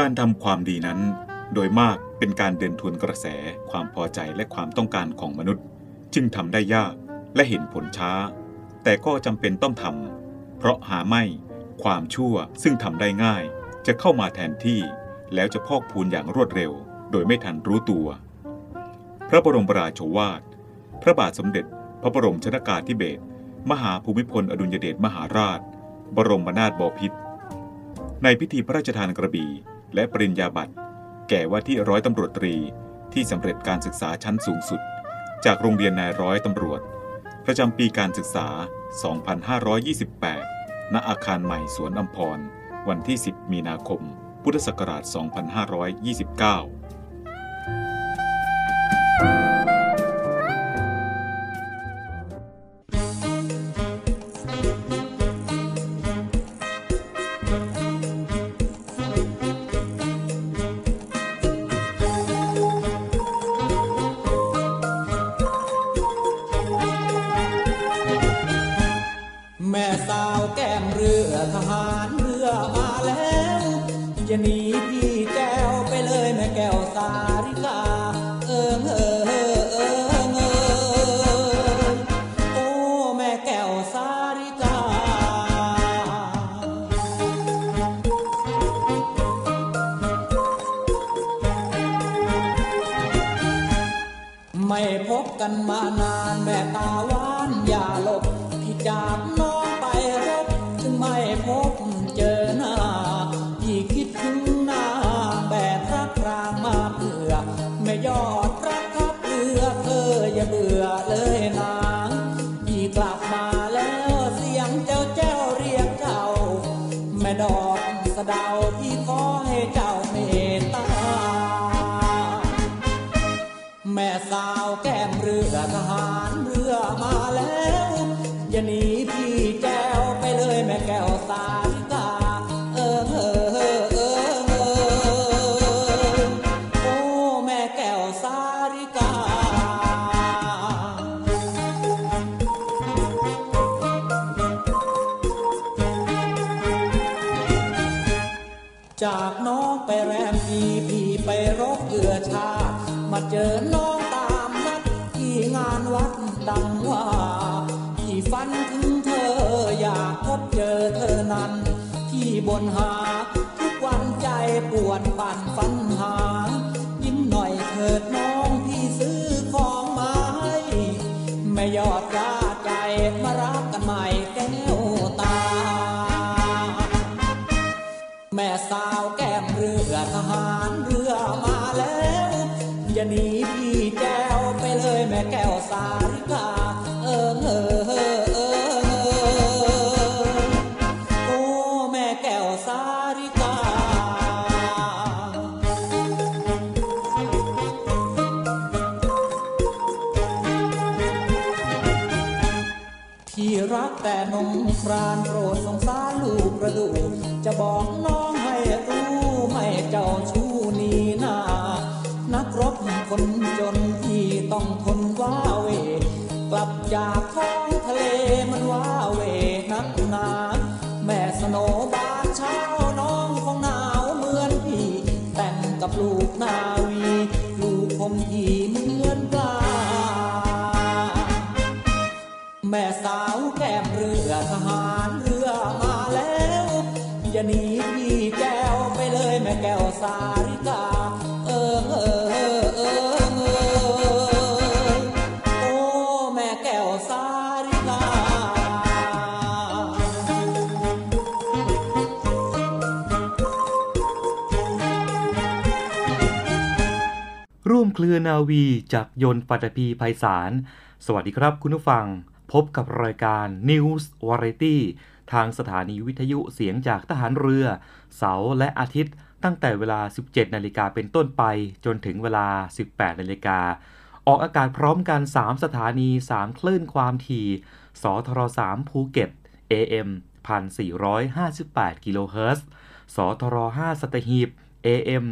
การทำความดีนั้น โดยมากเป็นการเดินทวนกระแสความพอใจและความต้องการของมนุษย์ จึงทำได้ยากและเห็นผลช้า แต่ก็จำเป็นต้องทำเพราะหาไม่ความชั่วซึ่งทำได้ง่าย จะเข้ามาแทนที่ แล้วจะพอกพูนอย่างรวดเร็ว โดยไม่ทันรู้ตัว พระบรมราโชวาท พระบาทสมเด็จ พระบรมชนากาธิเบศรมหาภูมิพลอดุลยเดชมหาราช บรมนาถบพิตรในพิธีพระราชทานกระบี่ และปริญญาบัตรแก่ว่าที่ร้อยตำรวจตรีที่สำเร็จการศึกษาชั้นสูงสุด จากโรงเรียนนายร้อยตำรวจ ประจำปีการศึกษา 2528 ณ อาคารใหม่สวนอัมพร วันที่ 10 มีนาคม พุทธศักราช 2529 ลบที่จากน้องไปรบถึงไม่พบเจอหน้าพี่คิดถึงหน้าแบกรักรางมาเพื่อ ไม่ยอดรักทับเรือเธออย่าเบื่อเลย ที่รักแต่นงครานโปรดสงสารลูกกระดูกจะบอกน้องให้รู้ไม่เจ้าชู้นีนานักรบคนจนที่ต้องทนว้าเว กลับจากท้องทะเลมันว้าเวนักหนาแม่สโนบานเช้าน้องของหนาวเหมือนพี่ แต่งกับลูกนาวี ลูกผมที่ ม่สาวแก้มเรือทหารเรือมาแล้วอย่าหนีพี่แก้วไปเลยแม่แก้วสาริกาเออเออเออเออเออโอ้แม่แก้วสาริการ่วมเคลือนาวีจากยนต์ปัตภีไพศาล สวัสดีครับคุณผู้ฟัง พบกับรายการ News Variety ทางสถานีวิทยุเสียงจากทหารเรือ เสาร์และอาทิตย์ ตั้งแต่เวลา 17 นาฬิกาเป็นต้นไป จนถึงเวลา 18 นาฬิกา ออกอากาศพร้อมกัน 3 สถานี 3 คลื่นความถี่ สทร3ภูเก็ต AM 1458 กิโลเฮิรตซ์ สทร5สตหีบ AM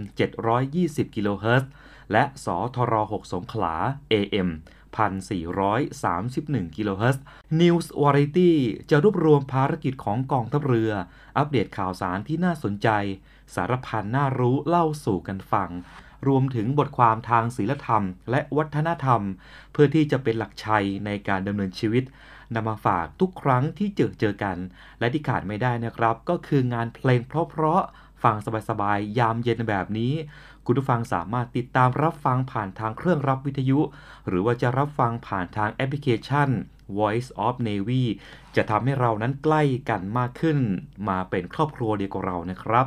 720 กิโลเฮิรตซ์ และสทร6สงขลา AM 1431 กิโลเฮิรตซ์ News Variety จะรวบรวมภารกิจของกองทัพเรือ อัปเดตข่าวสารที่น่าสนใจ สารพันน่ารู้เล่าสู่กันฟัง รวมถึงบทความทางศีลธรรม และวัฒนธรรม เพื่อที่จะเป็นหลักชัยในการดำเนินชีวิตนำมาฝากทุกครั้งที่เจอเจอกัน และที่ขาดไม่ได้นะครับ ก็คืองานเพลงเพราะๆ ฟังสบายๆ ยามเย็นแบบนี้ คุณผู้ฟังสามารถติดตามรับฟังผ่านทางเครื่องรับวิทยุ หรือว่าจะรับฟังผ่านทางแอปพลิเคชัน Voice of Navy จะทำให้เรานั้นใกล้กันมากขึ้น มาเป็นครอบครัวเดียวกับเรานะครับ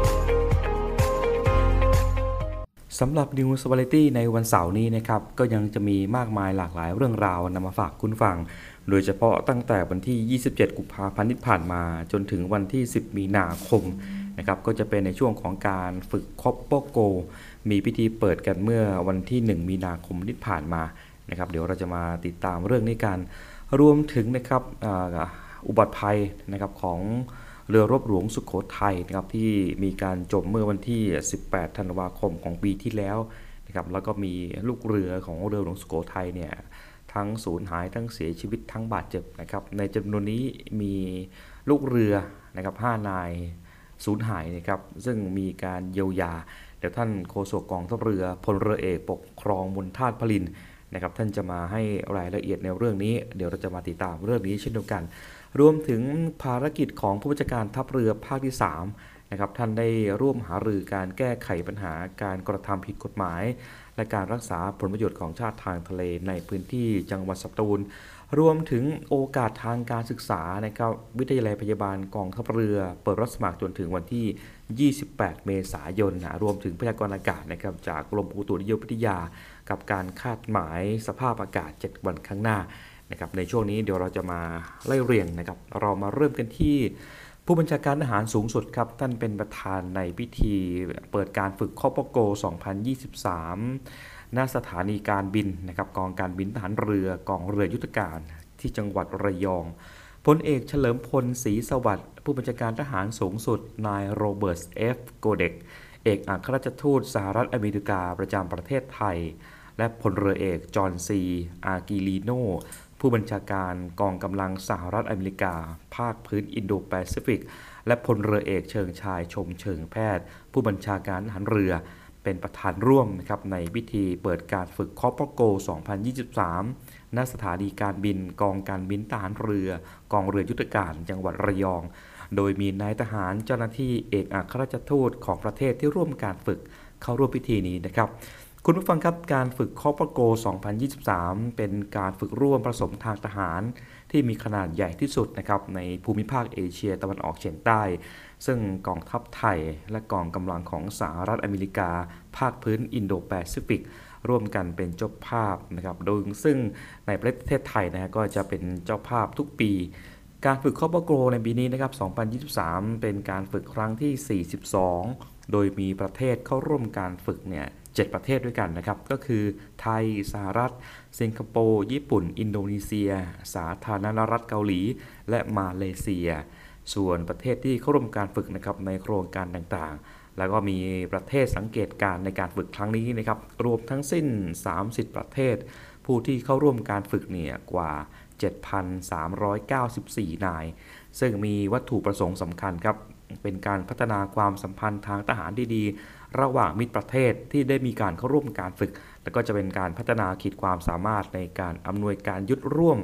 สำหรับ News Variety ในวันเสาร์นี้นะครับ ก็ยังจะมีมากมายหลากหลายเรื่องราวนำมาฝากคุณฟัง โดยเฉพาะตั้งแต่วันที่ 27 กุมภาพันธ์ที่ผ่านมาจนถึงวันที่ 10 มีนาคมนะครับก็จะเป็นในช่วงของการฝึกคอปโปโก มีพิธีเปิดกันเมื่อวันที่ 1 มีนาคมที่ผ่านมานะครับ เดี๋ยวเราจะมาติดตามเรื่องนี้กัน รวมถึงนะครับออุบัติภัยนะครับของ เรือรบหลวงสุขโขทัยนะครับที่มีการจมเมื่อวันที่ 18 ธันวาคมของปีที่แล้วนะครับแล้วก็มีลูกเรือของเรือหลวงสุโขทัยเนี่ยทั้งสูญหายทั้งเสียชีวิตทั้งบาดเจ็บนะครับในจำนวนนี้มีลูกเรือนะครับ5นายสูญหายนะครับซึ่งมีการเยียวยาเดี๋ยวท่านโฆษกกองทัพเรือพลเรือเอกปกครองมนทาตพลิน นะครับท่านจะมาให้รายละเอียดในเรื่องนี้ เดี๋ยวเราจะมาติดตามเรื่องนี้เช่นเดียวกัน รวมถึงภารกิจของผู้บัญชาการทัพเรือภาคที่ 3 นะครับท่านได้ร่วมหารือการแก้ไขปัญหาการกระทำผิดกฎหมาย และการรักษาผลประโยชน์ของชาติทางทะเลในพื้นที่จังหวัดสตูลรวมถึงโอกาสทางการศึกษานะครับวิทยาลัยพยาบาลกองทัพเรือ เปิดรับสมัครจนถึงวันที่ 28 เมษายนนะรวมถึงพยากรณ์อากาศนะครับจากกรมอุตุนิยมวิทยา กับการคาดหมายสภาพอากาศ 7 วันข้างหน้านะครับในช่วงนี้เดี๋ยวเราจะมาไล่เรียงนะครับ เรามาเริ่มกันที่ ผู้บัญชาการทหารสูงสุดครับ ท่านเป็นประธานในพิธีเปิดการฝึกคอบร้าโกลด์ 2023 ณสถานีการบินนะครับกองการบินทหารเรือกองเรือยุทธการที่จังหวัดระยองพลเอกเฉลิมพลศรีสวัสดิ์ผู้บัญชาการทหารสูงสุด นายโรเบิร์ตเอฟโกเด็ก เอกอัครราชทูตสหรัฐอเมริกาประจำประเทศไทย และพลเรือเอกจอห์นซี อากิลีโน ผู้บัญชาการกองกำลังสหรัฐอเมริกา ภาคพื้นอินโดแปซิฟิก และพลเรือเอกเชิงชายชมเชิงแพทย์ ผู้บัญชาการทหารเรือ เป็นประธานร่วมนะครับในพิธีเปิดการฝึกคอปโก 2023 ณ สถานีการบินกองการบินทหารเรือ กองเรือยุทธการจังหวัดระยอง โดยมีนายทหารเจ้าหน้าที่เอกอัครราชทูตของประเทศที่ร่วมการฝึกเข้าร่วมพิธีนี้นะครับ คุณผู้ฟังครับการฝึกคอบร้าโกลด์ 2023 เป็นการฝึกร่วมผสมทางทหาร ที่มีขนาดใหญ่ที่สุดนะครับในภูมิภาคเอเชียตะวันออกเฉียงใต้ ซึ่งกองทัพไทยและกองกำลังของสหรัฐอเมริกา ภาคพื้นอินโดแปซิฟิกร่วมกันเป็นเจ้าภาพนะครับโดยซึ่งในประเทศไทยนะก็จะเป็นเจ้าภาพทุกปี การฝึกคอบร้าโกลด์ในปีนี้นะครับ 2023 เป็นการฝึกครั้งที่ 42 โดยมีประเทศเข้าร่วมการฝึกเนี่ย 7 ประเทศด้วยกันนะครับ ก็คือไทย สหรัฐ สิงคโปร์ ญี่ปุ่น อินโดนีเซีย สาธารณรัฐเกาหลี และมาเลเซีย ส่วนประเทศที่เข้าร่วมการฝึกนะครับในโครงการต่างๆ แล้วก็มีประเทศสังเกตการในการฝึกครั้งนี้นะครับ รวมทั้งสิ้น 30 ประเทศ ผู้ที่เข้าร่วมการฝึกเนี่ยกว่า 7,394 นาย ซึ่งมีวัตถุประสงค์สำคัญครับเป็นการพัฒนาความสัมพันธ์ทางทหารที่ดี ระหว่างมิตรประเทศที่ได้มีการเข้าร่วมการฝึก และก็จะเป็นการพัฒนาขีดความสามารถในการอำนวยการยุทธร่วม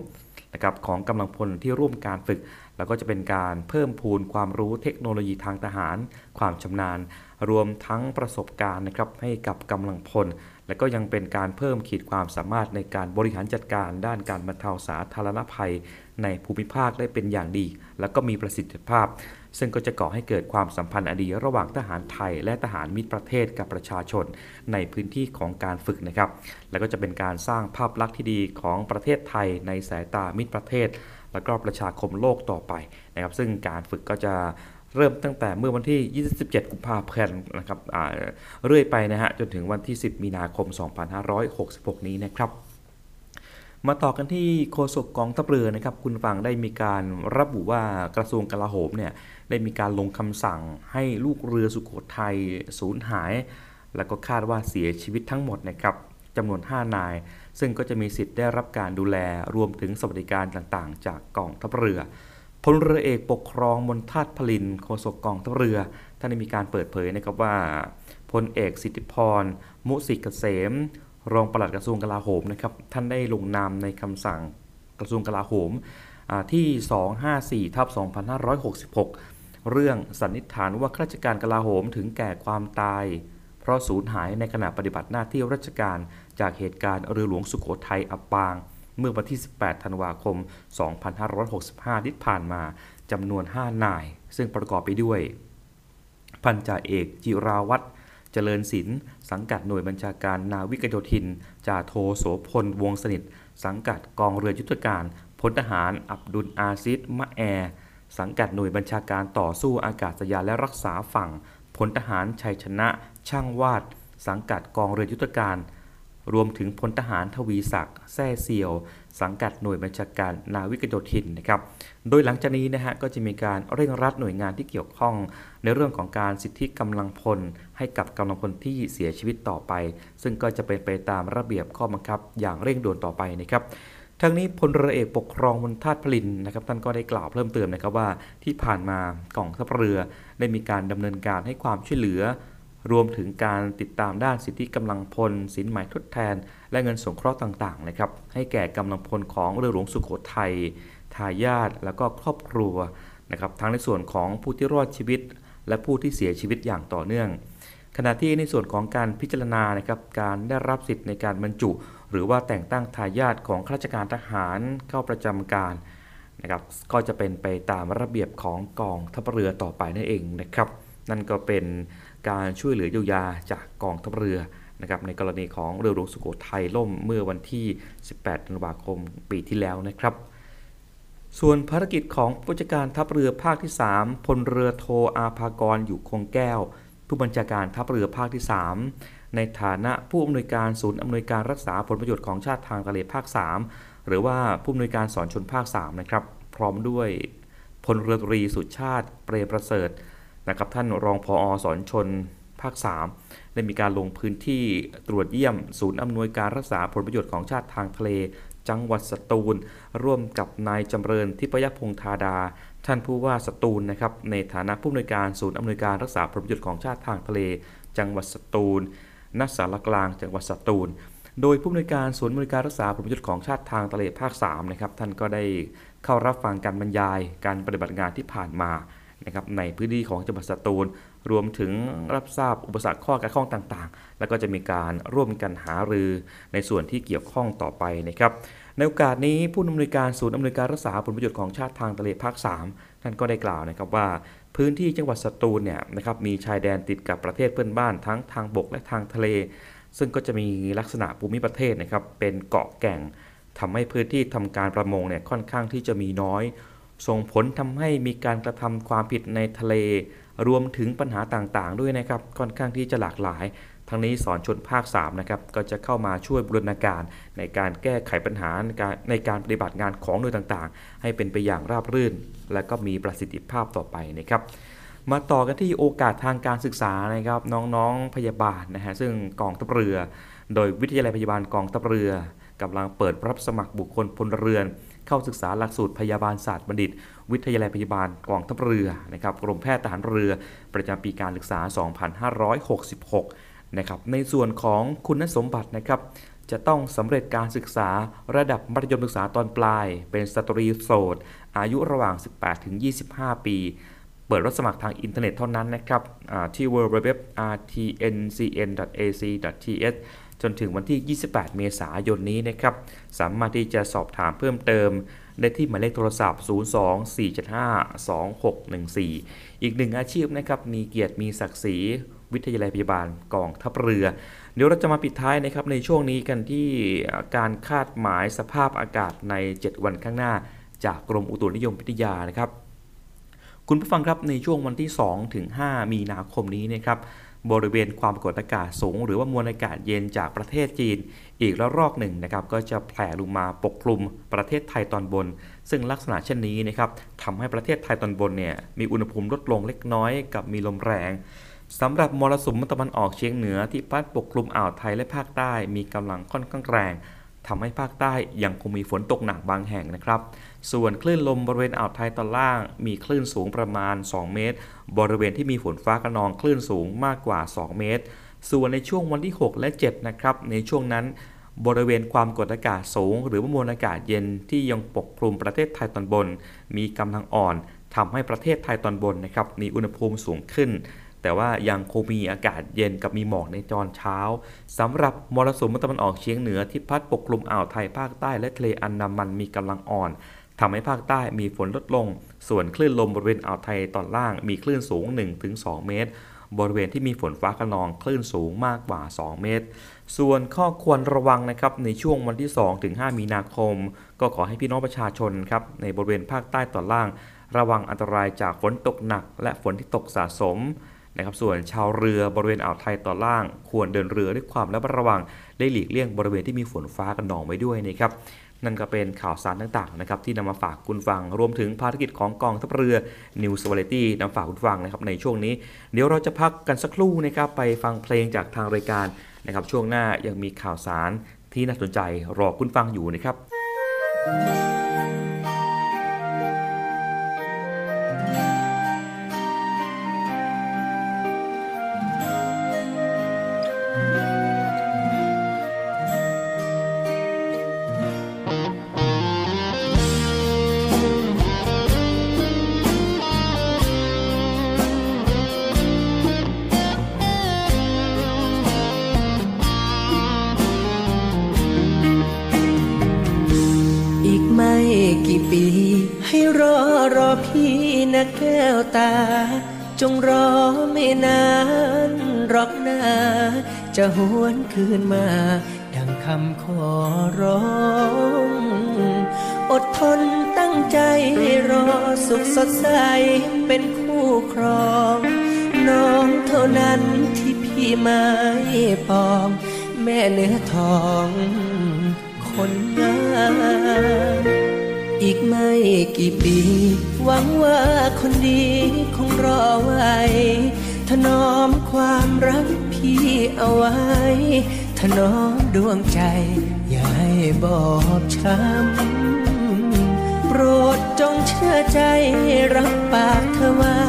นะครับของกำลังพลที่ร่วมการฝึก แล้วก็จะเป็นการเพิ่มพูนความรู้เทคโนโลยีทางทหาร ความชำนาญ รวมทั้งประสบการณ์นะครับให้กับกำลังพล และก็ยังเป็นการเพิ่มขีดความสามารถในการบริหารจัดการ ด้านการบรรเทาสาธารณภัย ในภูมิภาคได้เป็นอย่างดี และก็มีประสิทธิภาพ ซึ่งก็จะก่อให้เกิดความสัมพันธ์อันดีระหว่างทหารไทย และทหารมิตรประเทศกับประชาชนในพื้นที่ของการฝึกนะครับ และก็จะเป็นการสร้างภาพลักษณ์ที่ดีของประเทศไทยในสายตามิตรประเทศ และก็ประชาคมโลกต่อไปนะครับ ซึ่งการฝึกก็จะเริ่มตั้งแต่เมื่อวันที่ 27 กุมภาพันธ์นะครับเรื่อยไปนะฮะจนถึงวันที่ 10 มีนาคม 2566 นี้นะครับ มาต่อกันที่โฆษกกองทัพเรือนะครับ คุณฟังได้มีการระบุว่ากระทรวงกลาโหมเนี่ย ได้มีการลงคำสั่งให้ลูกเรือสุโขทัยสูญหาย แล้วก็คาดว่าเสียชีวิตทั้งหมดนะครับจำนวน 5 นาย ซึ่งก็จะมีสิทธิ์ได้รับการดูแลรวมถึงสวัสดิการต่างๆ จากกองทัพเรือพลเรือเอกปกครองมนทัดพลินโฆษกกองทัพเรือท่านได้มีการเปิดเผยนะครับว่าพลเอกสิทธิพร มุสิกเกษม รองปลัดกระทรวงกลาโหมนะครับท่านได้ลงนามในคำสั่งกระทรวงกลาโหมที่ 254ทับ2566 เรื่องสันนิษฐานว่าข้าราชการกลาโหมถึงแก่ความตาย เพราะสูญหายในขณะปฏิบัติหน้าที่ราชการจากเหตุการณ์เรือหลวงสุโขทัยอับปาง เมื่อวันที่ 18 ธันวาคม 2565 ที่ผ่านมาจำนวน 5 นาย ซึ่งประกอบไปด้วย พันจ่าเอกจิราวัตรเจริญศิลป์สังกัดหน่วยบัญชาการนาวิกโยธิน จ่าโทโสพลวงสนิท สังกัดกองเรือยุทธการพลทหารอับดุลอาซิดมะแอ สังกัดหน่วยบัญชาการต่อสู้อากาศยานและรักษาฝั่งพลทหารชัยชนะ ช่างวาด สังกัดกองเรือยุทธการ รวมถึงพลทหารทวีศักดิ์แซ่เซียว สังกัดหน่วยบัญชาการนาวิกโยธินนะครับ โดยหลังจากนี้นะฮะก็จะมีการเร่งรัดหน่วยงานที่เกี่ยวข้อง ในเรื่องของการสิทธิกำลังพล ให้กับกำลังพลที่เสียชีวิตต่อไป ซึ่งก็จะเป็นไปตามระเบียบข้อบังคับอย่างเร่งด่วนต่อไปนะครับ ทั้งนี้พลเรือเอกปกครองมณฑาตุพลินนะครับท่านก็ได้กล่าวเพิ่มเติมนะครับว่าที่ผ่านมากองทัพเรือได้มีการดำเนินการให้ความช่วยเหลือ รวมถึงการติดตามด้านสิทธิกำลังพล สินหมายทดแทน และเงินสงเคราะห์ต่างๆนะครับให้แก่กำลังพลของเรือหลวงสุโขทัยทายาทแล้วก็ครอบครัวนะครับทั้งในส่วนของผู้ที่รอดชีวิต และผู้ที่เสียชีวิตอย่างต่อเนื่อง ขณะที่ในส่วนของการพิจารณานะครับการได้รับสิทธิ์ในการบรรจุ หรือว่าแต่งตั้งทายาทของข้าราชการทหารเข้าประจำการนะครับก็จะเป็นไปตามระเบียบของกองทัพเรือต่อไปนั่นเองนะครับ นั่นก็เป็นการช่วยเหลือเยียวยาจากกองทัพเรือนะครับในกรณีของเรือหลวงสุโขทัยล่มเมื่อวันที่ 18ธันวาคมปีที่แล้วนะครับ ส่วนภารกิจของผู้จัดการทัพเรือภาคที่ 3พลเรือโทอาภากรอยู่คงแก้ว ผู้บัญชาการทัพเรือภาคที่ 3 ในฐานะผู้อำนวยการศูนย์อำนวยการรักษาผลประโยชน์ของชาติทางทะเลภาค 3 หรือว่าผู้อำนวยการสอนชนภาค 3 นะครับ พร้อมด้วยพลเรือตรีสุชาติ เปรมประเสริฐนะครับท่านรองพออสอนชนภาค 3 ได้มีการลงพื้นที่ตรวจเยี่ยม ศูนย์อำนวยการรักษาผลประโยชน์ของชาติทางทะเล จังหวัดสตูล ร่วมกับนายจำเริญทิพยพงธาดา ท่านผู้ว่าสตูลนะครับในฐานะผู้อำนวยการศูนย์อำนวยการรักษาผลประโยชน์ของชาติทางทะเล จังหวัดสตูล นักสารกลางจังหวัดสตูล โดยผู้อำนวยการศูนย์อำนวยการรักษาผลประโยชน์ของชาติทางทะเลภาค3นะครับท่านก็ได้เข้ารับฟังการบรรยายการปฏิบัติงานที่ผ่านมานะครับในพื้นที่ของจังหวัดสตูล รวมถึงรับทราบอุปสรรคข้อการข้องต่างๆ แล้วก็จะมีการร่วมกันหารือในส่วนที่เกี่ยวข้องต่อไปนะครับในโอกาสนี้ผู้อำนวยการศูนย์อำนวยการรักษาผลประโยชน์ของชาติทางทะเลภาค 3 ท่านก็ได้กล่าวนะครับว่า พื้นที่จังหวัดสตูลเนี่ยนะครับมีชายแดนติดกับประเทศเพื่อนบ้านทั้งทางบกและทางทะเล ซึ่งก็จะมีลักษณะภูมิประเทศนะครับเป็นเกาะแก่งทำให้พื้นที่ทำการประมงเนี่ยค่อนข้างที่จะมีน้อย ส่งผลทำให้มีการกระทำความผิดในทะเล รวมถึงปัญหาต่างๆ ด้วยนะครับค่อนข้างที่จะหลากหลาย ทั้งนี้สอนชนภาค3นะครับก็จะเข้ามาช่วยบูรณาการในการแก้ไขปัญหาในการในการปฏิบัติงานของหน่วยต่างๆ ให้เป็นไปอย่างราบรื่น และก็มีประสิทธิภาพต่อไปนะครับมาต่อกันที่โอกาสทางการศึกษานะครับน้องๆพยาบาลนะฮะซึ่งกองทัพเรือ โดยวิทยาลัยพยาบาลกองทัพเรือกำลังเปิดรับสมัครบุคคลพลเรือน เข้าศึกษาหลักสูตรพยาบาลศาสตร์บัณฑิต วิทยาลัยพยาบาลกองทัพเรือนะครับกรมแพทย์ทหารเรือ ประจำปีการศึกษา 2566 นะครับในส่วนของคุณสมบัตินะครับ จะต้องสำเร็จการศึกษาระดับมัธยมศึกษาตอนปลาย เป็นสตรีโสด อายุระหว่าง 18-25 ปี เปิดรับสมัครทางอินเทอร์เน็ตเท่านั้นนะครับที่ www.rtncn.ac.th จนถึงวันที่ 28 เมษายนนี้นะครับ สามารถที่จะสอบถามเพิ่มเติม ได้ที่หมายเลขโทรศัพท์ 024752614 อีกหนึ่งอาชีพนะครับ มีเกียรติมีศักดิ์ศรี วิทยาลัยพยาบาลกองทัพเรือ เดี๋ยวเราจะมาปิดท้ายนะครับในช่วงนี้กันที่การคาดหมายสภาพอากาศใน 7 วันข้างหน้า จากกรมอุตุนิยมวิทยานะครับ คุณผู้ฟังครับในช่วงวันที่ 2 ถึง 5 มีนาคมนี้นะครับบริเวณความกดอากาศสูง หรือว่ามวลอากาศเย็นจากประเทศจีน อีกระลอกหนึ่งนะครับก็จะแผ่ลงมาปกคลุมประเทศไทยตอนบน ซึ่งลักษณะเช่นนี้นะครับทำให้ประเทศไทยตอนบนเนี่ยมีอุณหภูมิลดลงเล็กน้อยกับมีลมแรง สำหรับมรสุมตะวันออกเฉียงเหนือที่พัดปกคลุมอ่าวไทยและภาคใต้มีกำลังค่อนข้างแรงทำให้ภาคใต้ยังคงมีฝนตกหนักบางแห่งนะครับ ส่วนคลื่นลมบริเวณอ่าวไทยตอนล่าง มีคลื่นสูงประมาณ 2 เมตร บริเวณที่มีฝนฟ้ากระนองคลื่นสูงมากกว่า 2 เมตร ส่วนในช่วงวันที่ 6 และ 7 นะครับ ในช่วงนั้นบริเวณความกดอากาศสูง หรือมวลอากาศเย็นที่ยังปกคลุมประเทศไทยตอนบน มีกำลังอ่อนทำให้ประเทศไทยตอนบนนะครับมีอุณหภูมิสูงขึ้น แต่ว่ายังคงมีอากาศเย็นกับมีหมอกในจอนเช้าสำหรับมรสุมตะวันออกเฉียงเหนือที่พัดปกคลุมอ่าวไทยภาคใต้และทะเลอันดามันมีกำลังอ่อนทำให้ภาคใต้มีฝนลดลง ส่วนคลื่นลมบริเวณอ่าวไทยตอนล่างมีคลื่นสูง 1-2 เมตร บริเวณที่มีฝนฟ้าขนองคลื่นสูงมากกว่า 2 เมตร ส่วนข้อควรระวังนะครับในช่วงวันที่ 2-5 มีนาคม ก็ขอให้พี่น้องประชาชนครับในบริเวณภาคใต้ตอนล่าง ระวังอันตรายจากฝนตกหนัก และฝนที่ตกสะสม นะครับส่วนชาวเรือบริเวณอ่าวไทยตอนล่าง ควรเดินเรือด้วยความระมัดระวังได้หลีกเลี่ยงบริเวณที่มีฝนฟ้ากันนองไว้ด้วยนะครับนั่นก็เป็นข่าวสารต่างๆนะครับที่นำมาฝากคุณฟัง รวมถึงภารกิจของกองทัพเรือ New s ว a ลตี้นำฝากคุณฟังนะครับในช่วงนี้ เดี๋ยวเราจะพักกันสักครู่นะครับไปฟังเพลงจากทางรายการนะครับช่วงหน้ายังมีข่าวสารที่น่าสนใจรอคุณฟังอยู่นะครับ กี่ปี ใหรอรอพี่นะแก้วตา จงรอไม่นานรอกน้าจะหวนคืนมา ดังคำขอร้อง อดทนตั้งใจรอสุขสดใสเป็นคู่ครอง น้องเท่านั้นที่พี่ไม่ปอง แม่เนื้อทองคนงาม อีกไม่กี่ปี หวังว่าคนดีคงรอไว้ ถนอมความรักพี่เอาไว้ ถนอมดวงใจ อย่าให้บอบช้ำ โปรดจงเชื่อใจรับปากเธอไว้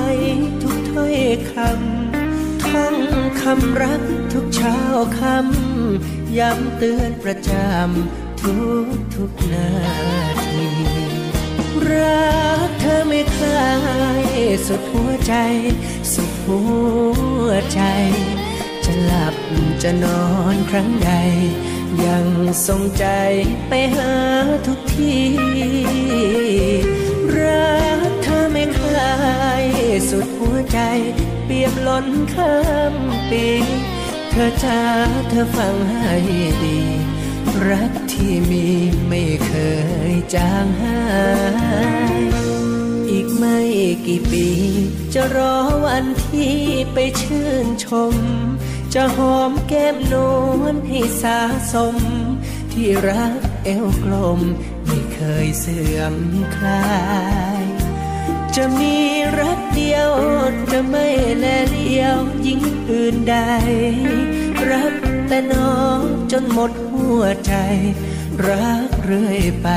ทุกถ้อยคำท่องคำรักทุกเช้าคำย้ำเตือนประจำทุกทุกนาที รักเธอไม่คลายสุดหัวใจ สุดหัวใจ จะหลับจะนอนครั้งใด ยังทรงใจไปหาทุกทีรักเธอไม่คลายสุดหัวใจ เปียบล้นข้ามปี เธอจ้าเธอฟังให้ดี รักที่มีไม่เคยจางหาย อีกไม่กี่ปี จะรอวันที่ไปชื่นชม จะหอมแก้มนวลให้สาสม ที่รักเอวกลม ไม่เคยเสื่อมคลาย จะมีรักเดียว จะไม่แลเลี้ยวยิ่งอื่นใด รับ แต่น้องจนหมดหัวใจ รักเรื่อยไป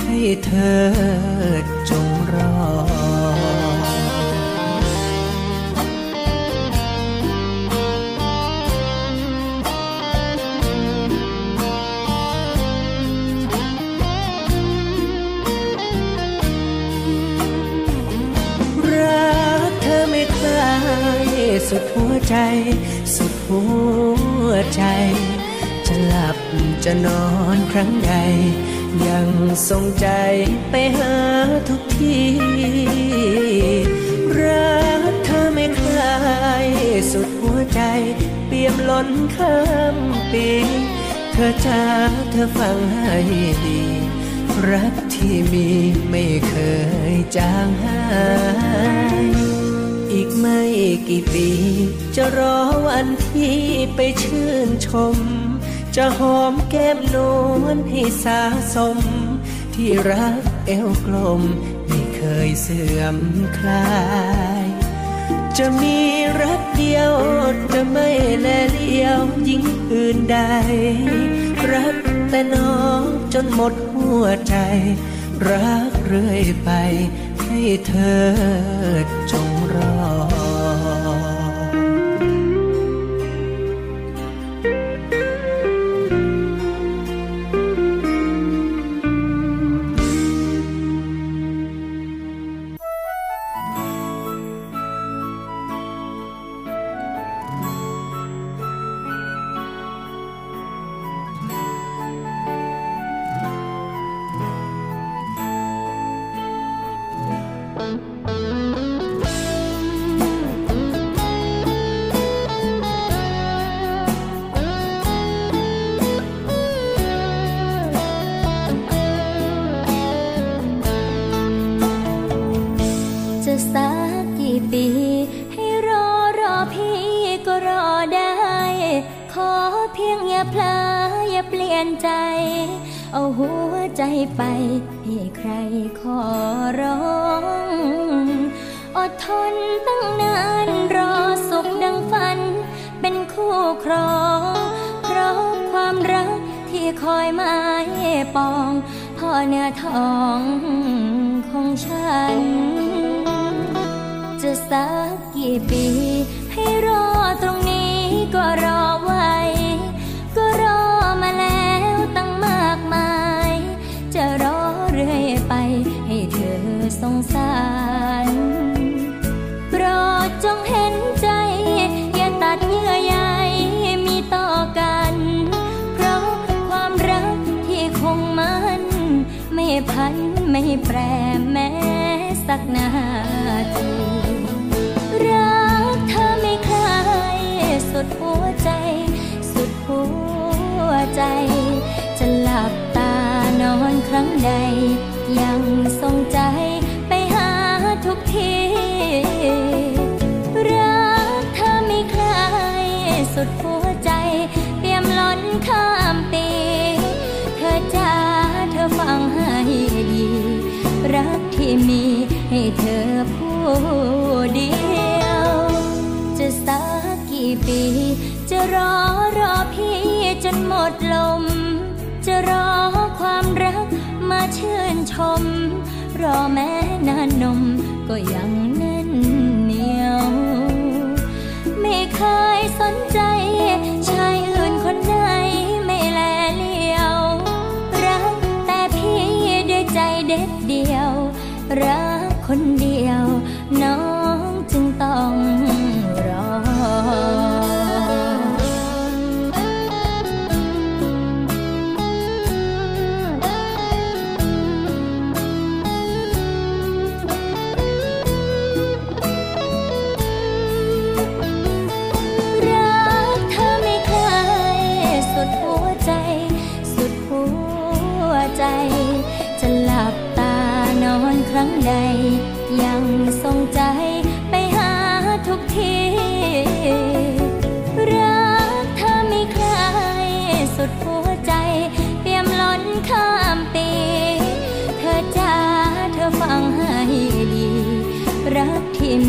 ให้เธอจงรอสุดหัวใจสุ หัวใจ จะหลับจะนอนครั้งใด ยังทรงใจไปหาทุกทีรักเธอไม่คลายสุดหัวใจ เปี่ยมล้นข้ามปี เธอจ้าเธอฟังให้ดี รักที่มีไม่เคยจางหาย อีกไม่กี่ปี จะรอวันที่ไปชื่นชม จะหอมแก้มนวลให้สาสม ที่รักเอวกลม ไม่เคยเสื่อมคลาย จะมีรักเดียว จะไม่แลเลี้ยวยิ่งอื่นใด รักแต่น้องจนหมดหัวใจ รักเรื่อยไปให้เธอจงักนาทีรักเธอไม่คลายสุดหัวใจ สุดหัวใจ จะหลับตานอนครั้งใด ยังทรงใจไปหาทุกที จะรอรอพี่จนหมดลม จะรอความรักมาชื่นชม รอแม้นานนมก็ยังแน่นเหนียว ไม่เคยสนใจ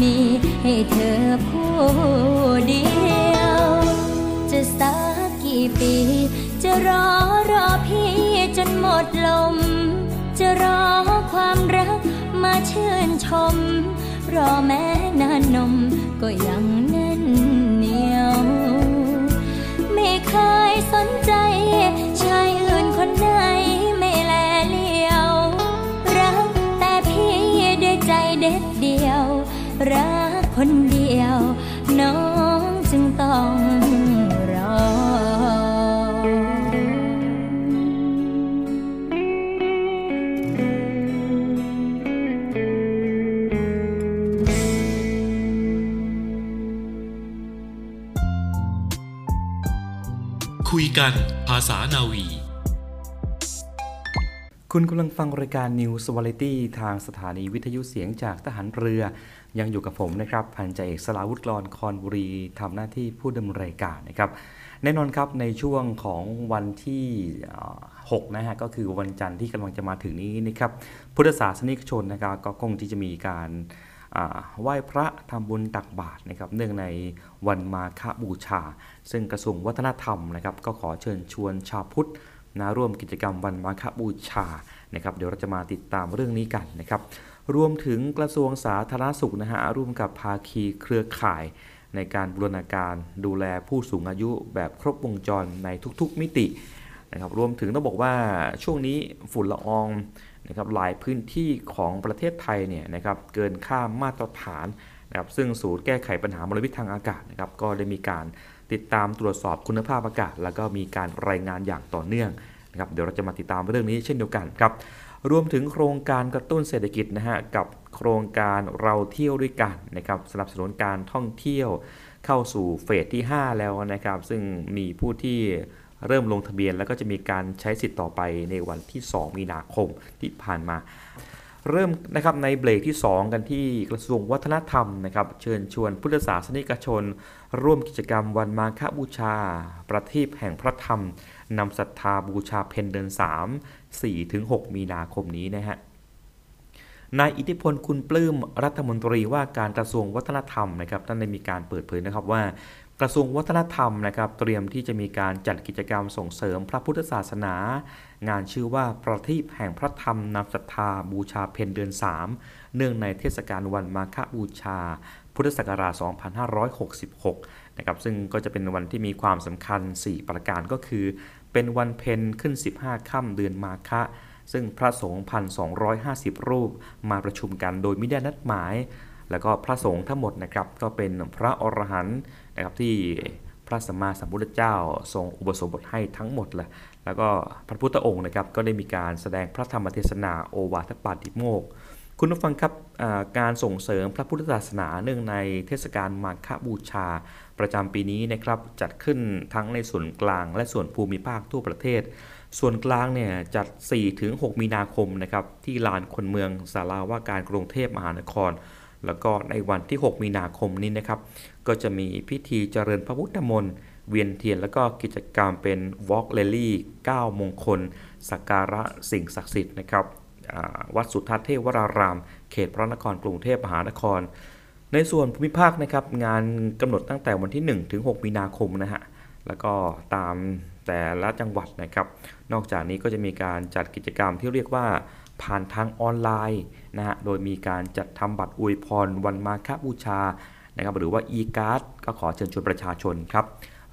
มีให้เธอผู้เดียว จะสักกี่ปี จะรอรอพี่จนหมดลม จะรอความรักมาชื่นชม รอแม้นานนมก็ยังแน่นเหนียว ไม่เคยสนใจชายอื่นคนไหนไม่แลเลี้ยว รักแต่พี่ด้วยใจเด็ดเดียว รักคนเดียว น้องจึงต้องรอ คุยกันภาษานาวี คุณกำลังฟังรายการ News v a r i t y ทางสถานีวิทยุเสียงจากทหารเรือ ยังอยู่กับผมนะครับ พันจ่าเอกสลาวุฒิกรคอนบุรีทำหน้าที่ผู้ดำเนินรายการนะครับ แน่นอนครับในช่วงของวันที่ 6 นะฮะ ก็คือวันจันทร์ที่กำลังจะมาถึงนี้นะครับ พุทธศาสนิกชนนะครับก็คงที่จะมีการไหว้พระทำบุญตักบาตรนะครับเนื่องในวันมาฆบูชา ซึ่งกระทรวงวัฒนธรรมนะครับ ก็ขอเชิญชวนชาวพุทธ นะร่วมกิจกรรมวันมาฆบูชานะครับเดี๋ยวเราจะมาติดตามเรื่องนี้กันนะครับรวมถึงกระทรวงสาธารณสุขนะฮะร่วมกับภาคีเครือข่ายในการบูรณาการดูแลผู้สูงอายุแบบครบวงจรในทุกๆมิตินะครับรวมถึงต้องบอกว่าช่วงนี้ฝุ่นละอองนะครับหลายพื้นที่ของประเทศไทยเนี่ยนะครับเกินค่ามาตรฐานนะครับซึ่งศูนย์แก้ไขปัญหามลพิษทางอากาศนะครับก็ได้มีการ ติดตามตรวจสอบคุณภาพอากาศ แล้วก็มีการรายงานอย่างต่อเนื่องนะครับเดี๋ยวเราจะมาติดตามเรื่องนี้เช่นเดียวกันครับรวมถึงโครงการกระตุ้นเศรษฐกิจนะฮะกับโครงการเราเที่ยวด้วยกันนะครับสนับสนุนการท่องเที่ยวเข้าสู่เฟสที่ 5 แล้วนะครับ ซึ่งมีผู้ที่เริ่มลงทะเบียน แล้วก็จะมีการใช้สิทธิ์ต่อไปในวันที่ 2 มีนาคมที่ผ่านมา เริ่มนะครับในเบรกที่ 2 กันที่กระทรวงวัฒนธรรมนะครับ เชิญชวนพุทธศาสนิกชน ร่วมกิจกรรมวันมาฆบูชา ประทีปแห่งพระธรรมนำศรัทธาบูชาเพนเดือน 3 4-6 มีนาคมนี้นะฮะนายอิทธิพลคุณปลื้มรัฐมนตรีว่าการกระทรวงวัฒนธรรมนะครับท่านได้มีการเปิดเผยนะครับว่ากระทรวงวัฒนธรรมนะครับ เตรียมที่จะมีการจัดกิจกรรมส่งเสริมพระพุทธศาสนา งานชื่อว่าประทีปแห่งพระธรรมนำศรัทธาบูชาเพนเดือน 3 เนื่องในเทศกาลวันมาฆบูชา พุทธศักราช 2566 นะครับ ซึ่งก็จะเป็นวันที่มีความสำคัญ 4 ประการก็คือ เป็นวันเพ็ญขึ้น 15 ค่ำเดือนมาฆะซึ่งพระสงฆ์ 1,250 รูปมาประชุมกันโดยไม่ได้นัดหมาย แล้วก็พระสงฆ์ทั้งหมดนะครับก็เป็นพระอรหันต์นะครับที่พระสัมมาสัมพุทธเจ้าทรงอุปสมบทให้ทั้งหมดเลย แล้วก็พระพุทธองค์นะครับก็ได้มีการแสดงพระธรรมเทศนาโอวาทปาติโมก คุณผู้ฟังครับการส่งเสริมพระพุทธศาสนาเนื่องในเทศกาลมาฆบูชา ประจำปีนี้นะครับจัดขึ้นทั้งในส่วนกลางและส่วนภูมิภาคทั่วประเทศ ส่วนกลางเนี่ยจัด 4-6 มีนาคมนะครับที่ลานคนเมืองสาราว่าการกรุงเทพมหานครแล้วก็ในวันที่ 6 มีนาคมนี้นะครับ ก็จะมีพิธีเจริญพระพุทธมนต์ เวียนเทียน แล้วก็กิจกรรมเป็น Walk Rally 9มงคล สักการะสิ่งศักดิ์สิทธิ์นะครับวัดสุทัศน์เทวราราม เขตพระนครกรุงเทพมหานคร ในส่วนภูมิภาคนะครับงานกำหนดตั้งแต่วันที่ 1 ถึง 6 มีนาคมนะฮะแล้วก็ตามแต่ละจังหวัดนะครับ นอกจากนี้ก็จะมีการจัดกิจกรรมที่เรียกว่าผ่านทางออนไลน์นะฮะ โดยมีการจัดทำบัตรอวยพรวันมาฆบูชานะครับ หรือว่า e-card ก็ขอเชิญชวนประชาชนครับ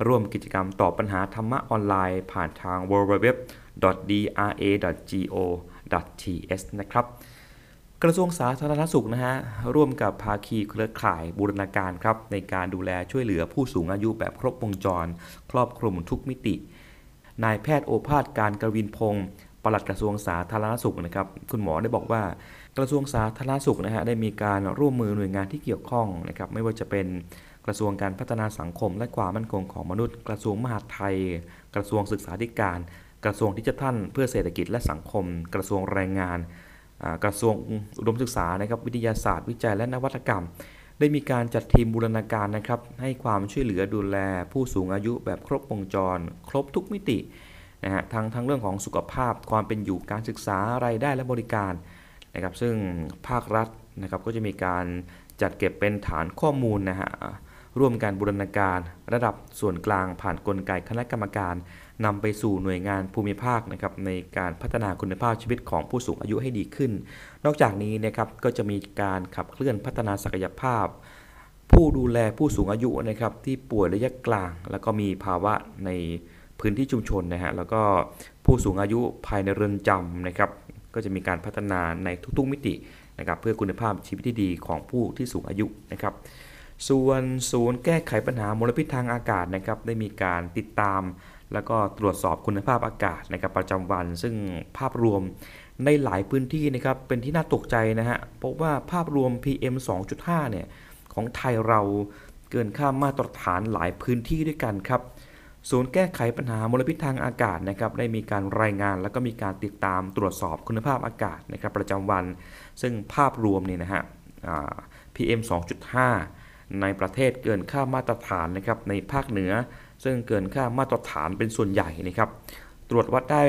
ร่วมกิจกรรมตอบปัญหาธรรมะออนไลน์ผ่านทาง www.dra.go.th นะครับกระทรวงสาธารณสุขนะฮะร่วมกับภาคีเครือข่ายบูรณาการครับในการดูแลช่วยเหลือผู้สูงอายุแบบครบวงจร ครอบคลุมทุกมิติ นายแพทย์โอภาสการกวินพงศ์ปลัดกระทรวงสาธารณสุขนะครับคุณหมอได้บอกว่ากระทรวงสาธารณสุขนะฮะได้มีการร่วมมือหน่วยงานที่เกี่ยวข้องนะครับไม่ว่าจะเป็น กระทรวงการพัฒนาสังคมและความมั่นคงของมนุษย์ กระทรวงมหาดไทย กระทรวงศึกษาธิการ กระทรวงดิจิทัล เพื่อเศรษฐกิจและสังคม กระทรวงแรงงาน กระทรวงอุดมศึกษานะครับวิทยาศาสตร์วิจัยและนวัตกรรม ได้มีการจัดทีมบูรณาการนะครับให้ความช่วยเหลือดูแล ผู้สูงอายุแบบครบวงจร ครบทุกมิตินะฮะทั้งทั้งเรื่องของสุขภาพความเป็นอยู่การศึกษารายได้และบริการนะครับซึ่งภาครัฐนะครับก็จะมีการจัดเก็บเป็นฐานข้อมูลนะฮะ ร่วมการบูรณาการ ระดับส่วนกลางผ่านนกลไกคณะกรรมการนำไปสู่หน่วยงานภูมิภาคนะครับในการพัฒนาคุณภาพชีวิตของผู้สูงอายุให้ดีขึ้น นอกจากนี้นะครับก็จะมีการขับเคลื่อนพัฒนาศักยภาพ ผู้ดูแลผู้สูงอายุนะครับที่ป่วยระยะกลาง แล้วก็มีภาวะในพื้นที่ชุมชนนะฮะแล้วก็ผู้สูงอายุภายในเรือนจำนะครับก็จะมีการพัฒนาในทุกๆมิตินะครับเพื่อคุณภาพชีวิตที่ดีของผู้ที่สูงอายุนะครับ ส่วนศูนย์แก้ไขปัญหามลพิษทางอากาศนะครับได้มีการติดตาม แล้วก็ตรวจสอบคุณภาพอากาศนะครับประจำวัน ซึ่งภาพรวมในหลายพื้นที่นะครับเป็นที่น่าตกใจนะฮะเพราะว่าภาพรวม PM 2.5เนี่ยของไทยเราเกินค่ามาตรฐานหลายพื้นที่ด้วยกันครับศูนย์แก้ไขปัญหามลพิษทางอากาศนะครับได้มีการรายงานแล้วก็มีการติดตามตรวจสอบคุณภาพอากาศนะครับประจำวัน ซึ่งภาพรวมนี่นะฮะ PM 2.5 ในประเทศเกินค่ามาตรฐานนะครับในภาคเหนือ ซึ่งเกินค่ามาตรฐานเป็นส่วนใหญ่นะครับ ตรวจวัดได้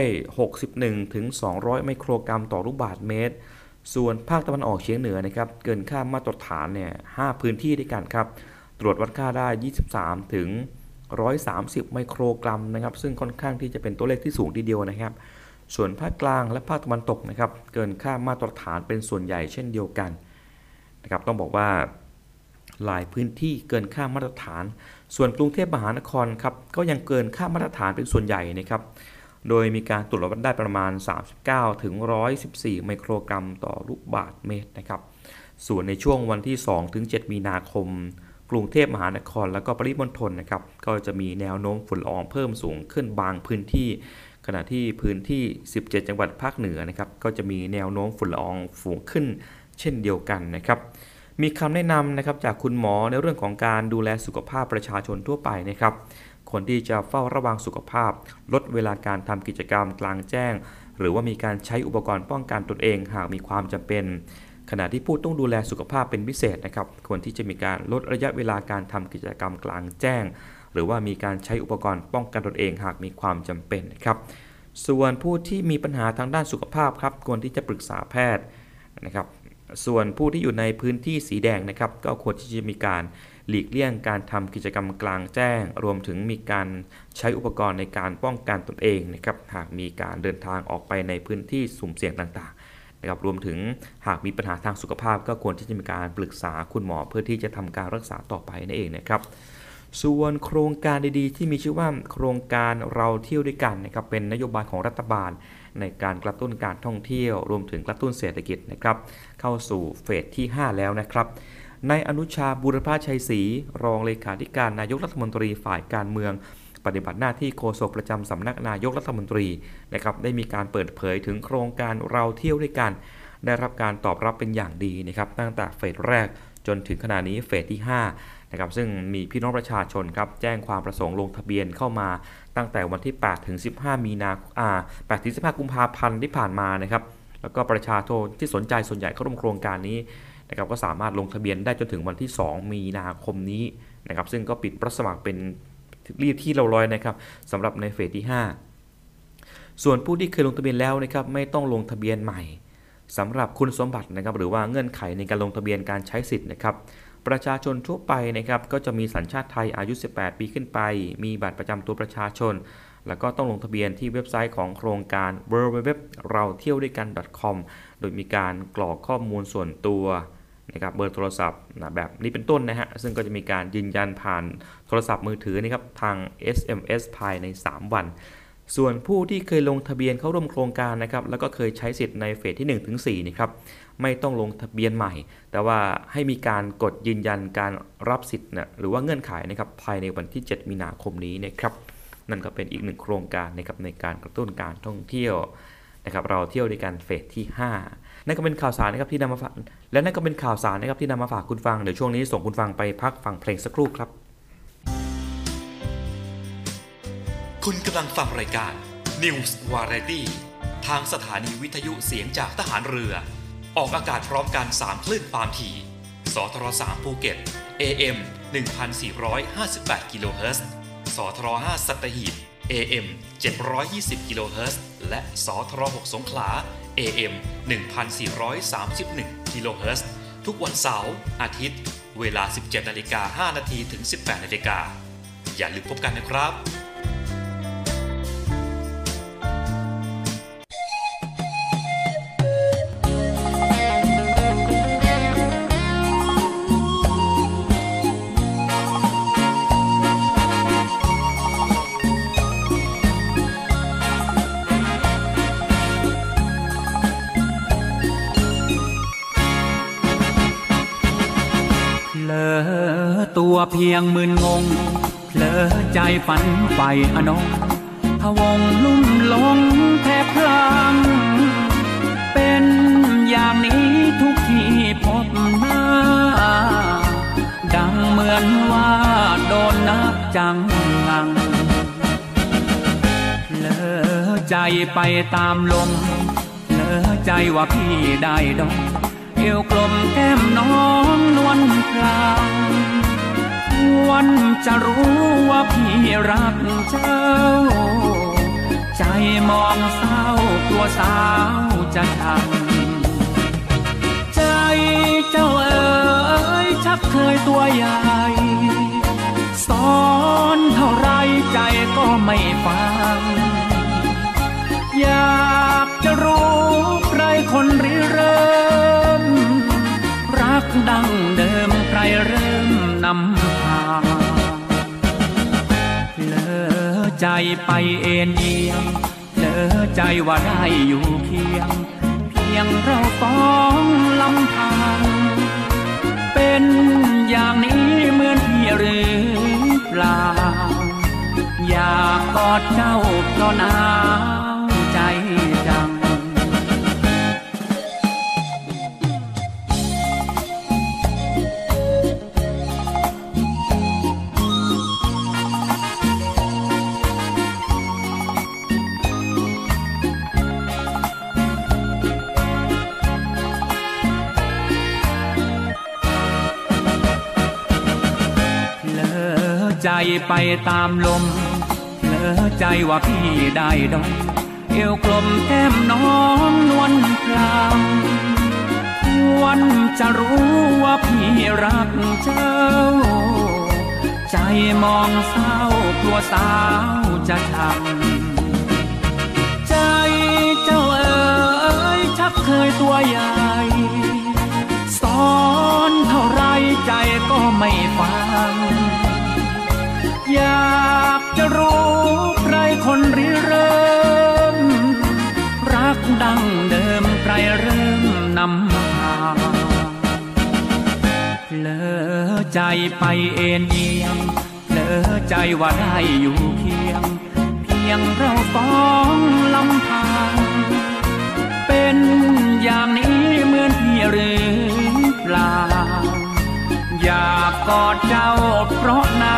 61ถึง200 ไมโครกรัมต่อลูกบาศก์เมตร ส่วนภาคตะวันออกเฉียงเหนือนะครับเกินค่ามาตรฐานเนี่ย5พื้นที่ด้วยกันครับ ตรวจวัดค่าได้ 23ถึง130 ไมโครกรัมนะครับ ซึ่งค่อนข้างที่จะเป็นตัวเลขที่สูงทีเดียวนะครับ ส่วนภาคกลางและภาคตะวันตกนะครับ เกินค่ามาตรฐานเป็นส่วนใหญ่เช่นเดียวกันนะครับ ต้องบอกว่า หลายพื้นที่เกินค่ามาตรฐาน ส่วนกรุงเทพมหานครครับก็ยังเกินค่ามาตรฐานเป็นส่วนใหญ่นะครับ โดยมีการตรวจวัดได้ประมาณ 39 ถึง 114 ไมโครกรัมต่อลูกบาศก์เมตรนะครับ ส่วนในช่วงวันที่ 2 ถึง 7 มีนาคม กรุงเทพมหานคร และก็ปริมณฑลนะครับ ก็จะมีแนวโน้มฝุ่นละอองเพิ่มสูงขึ้นบางพื้นที่ขณะที่พื้นที่ 17 จังหวัดภาคเหนือนะครับ ก็จะมีแนวโน้มฝุ่นละอองฝูงขึ้นเช่นเดียวกันนะครับ มีคำแนะนำนะครับจากคุณหมอในเรื่องของการดูแลสุขภาพประชาชนทั่วไปนะครับ คนที่จะเฝ้าระวังสุขภาพ ลดเวลาการทำกิจกรรมกลางแจ้ง หรือว่ามีการใช้อุปกรณ์ป้องกันตนเองหากมีความจำเป็น ขณะที่ผู้ต้องดูแลสุขภาพเป็นพิเศษนะครับควรที่จะมีการลดระยะเวลาการทำกิจกรรมกลางแจ้ง หรือว่ามีการใช้อุปกรณ์ป้องกันตนเองหากมีความจำเป็นนะครับส่วนผู้ที่มีปัญหาทางด้านสุขภาพครับควรที่จะปรึกษาแพทย์นะครับ ส่วนผู้ที่อยู่ในพื้นที่สีแดงนะครับ ก็ควรที่จะมีการหลีกเลี่ยงการทำกิจกรรมกลางแจ้ง รวมถึงมีการใช้อุปกรณ์ในการป้องกันตนเองนะครับ หากมีการเดินทางออกไปในพื้นที่สุ่มเสี่ยงต่างๆนะครับ รวมถึงหากมีปัญหาทางสุขภาพ ก็ควรที่จะมีการปรึกษาคุณหมอเพื่อที่จะทำการรักษาต่อไปนั่นเองนะครับส่วนโครงการดีๆ ที่มีชื่อว่าโครงการเราเที่ยวด้วยกันนะครับเป็นนโยบายของรัฐบาล ในการกระตุ้นการท่องเที่ยว รวมถึงกระตุ้นเศรษฐกิจนะครับ เข้าสู่เฟสที่ 5 แล้วนะครับในอนุชาบุรพาชัยศรีรองเลขาธิการนายกรัฐมนตรีฝ่ายการเมือง ปฏิบัติหน้าที่โฆษกประจำสำนักนายกรัฐมนตรีนะครับได้มีการเปิดเผยถึงโครงการเราเที่ยวด้วยกัน ได้รับการตอบรับเป็นอย่างดีนะครับตั้งแต่เฟสแรกจนถึงขณะนี้เฟสที่5นะครับซึ่งมีพี่น้องประชาชนครับแจ้งความประสงค์ลงทะเบียนเข้ามา ตั้งแต่วันที่ 8 ถึง 15 มีนาอ่า8ถึง 15 กุมภาพันธ์ที่ผ่านมานะครับ แล้วก็ประชาชนที่สนใจส่วนใหญ่เข้าร่วมโครงการนี้นะครับก็สามารถลงทะเบียนได้จนถึงวันที่ 2 มีนาคมนี้นะครับ ซึ่งก็ปิดรับสมัครเป็นรีบที่เราร้อยนะครับสำหรับในเฟสที่ 5 ส่วนผู้ที่เคยลงทะเบียนแล้วนะครับไม่ต้องลงทะเบียนใหม่สำหรับคุณสมบัตินะครับหรือว่าเงื่อนไขในการลงทะเบียนการใช้สิทธิ์นะครับ ประชาชนทั่วไปนะครับก็จะมีสัญชาติไทยอายุ 18 ปีขึ้นไป มีบัตรประจำตัวประชาชน แล้วก็ต้องลงทะเบียนที่เว็บไซต์ของโครงการ w w w เราเที่ยวด้วยกัน .com โดยมีการกรอกข้อมูลส่วนตัวนะครับเบอร์โทรศัพท์นะแบบนี้เป็นต้นนะฮะ ซึ่งก็จะมีการยืนยันผ่านโทรศัพท์มือถือนะครับทาง SMS ภายใน 3 วัน ส่วนผู้ที่เคยลงทะเบียนเข้าร่วมโครงการนะครับแล้วก็เคยใช้สิทธิ์ในเฟสที่1ถึง4นะครับ ไม่ต้องลงทะเบียนใหม่ แต่ว่าให้มีการกดยืนยันการรับสิทธิ์นะหรือว่าเงื่อนไขนะครับภายในวันที่ 7 มีนาคมนี้นะครับนั่นก็เป็นอีกหนึ่งโครงการนะครับในการกระตุ้นการท่องเที่ยวนะครับเราเที่ยวด้วยกันเฟสที่ 5 นั่นก็เป็นข่าวสารนะครับที่นำมาฝากและนั่นก็เป็นข่าวสารนะครับที่นำมาฝากคุณฟังเดี๋ยวช่วงนี้ส่งคุณฟังไปพักฟังเพลงสักครู่ครับ คุณกำลังฟังรายการ News Variety ทางสถานีวิทยุเสียงจากทหารเรือ ออกอากาศพร้อมกัน 3 คลื่นความถี่ สทร3ภูเก็ต AM 1458กิโลเฮิรตซ์ สทร5สัตหีบ AM 720กิโลเฮิรตซ์ และสทร6สงขลา AM 1431กิโลเฮิรตซ์ ทุกวันเสาร์ อาทิตย์ เวลา 17นาฬิกา5นาทีถึง 18นาฬิกาอย่าลืมพบกันนะครับ ยงมืนงง เพลอใจฝันไฟอนงพวงลุ่มลงแทบพลัง เป็นอย่างนี้ทุกที่พบหน้า ดังเหมือนว่าโดนนับจังงังเลอใจไปตามลมเลอใจว่าพี่ได้ดอกเอวกลมแก้มน้องนวลพลาง วันจะรู้ว่าพี่รักเจ้า ใจมองเศร้ากลัวสาวจะช้ำใจเจ้าเอ๋ยชักเคยตัวใหญ่สอนเท่าไรใจก็ไม่ฟัง อยากจะรู้ใครคนริเริ่ม รักดังเดิมใครเริ่ม ใจไปเอ็นเอียงเลอใจว่าได้อยู่เคียง เพียงเราสองลำพัง เป็นอย่างนี้เหมือนพี่หรือเปล่า อยากกอดเจ้าเพราะนา ไปตามลมเลอใจว่าพี่ได้ดอกเอวกลมแก้มน้องนวลพลางวันจะรู้ว่าพี่รักเจ้า ใจมองเศร้ากลัวสาวจะช้ำใจเจ้าเอ๋ยชักเคยตัวใหญ่สอนเท่าไรใจก็ไม่ฟัง อยากจะรู้ใครคนริเริ่ม รักดังเดิมใครเริ่มนำพาเลอใจไปเอ็นเอียงเลอใจว่าได้อยู่เคียง เพียงเราสองลำพังเป็นอย่างนี้เหมือนพี่หรือเปล่าอยากกอดเจ้าเพราะนา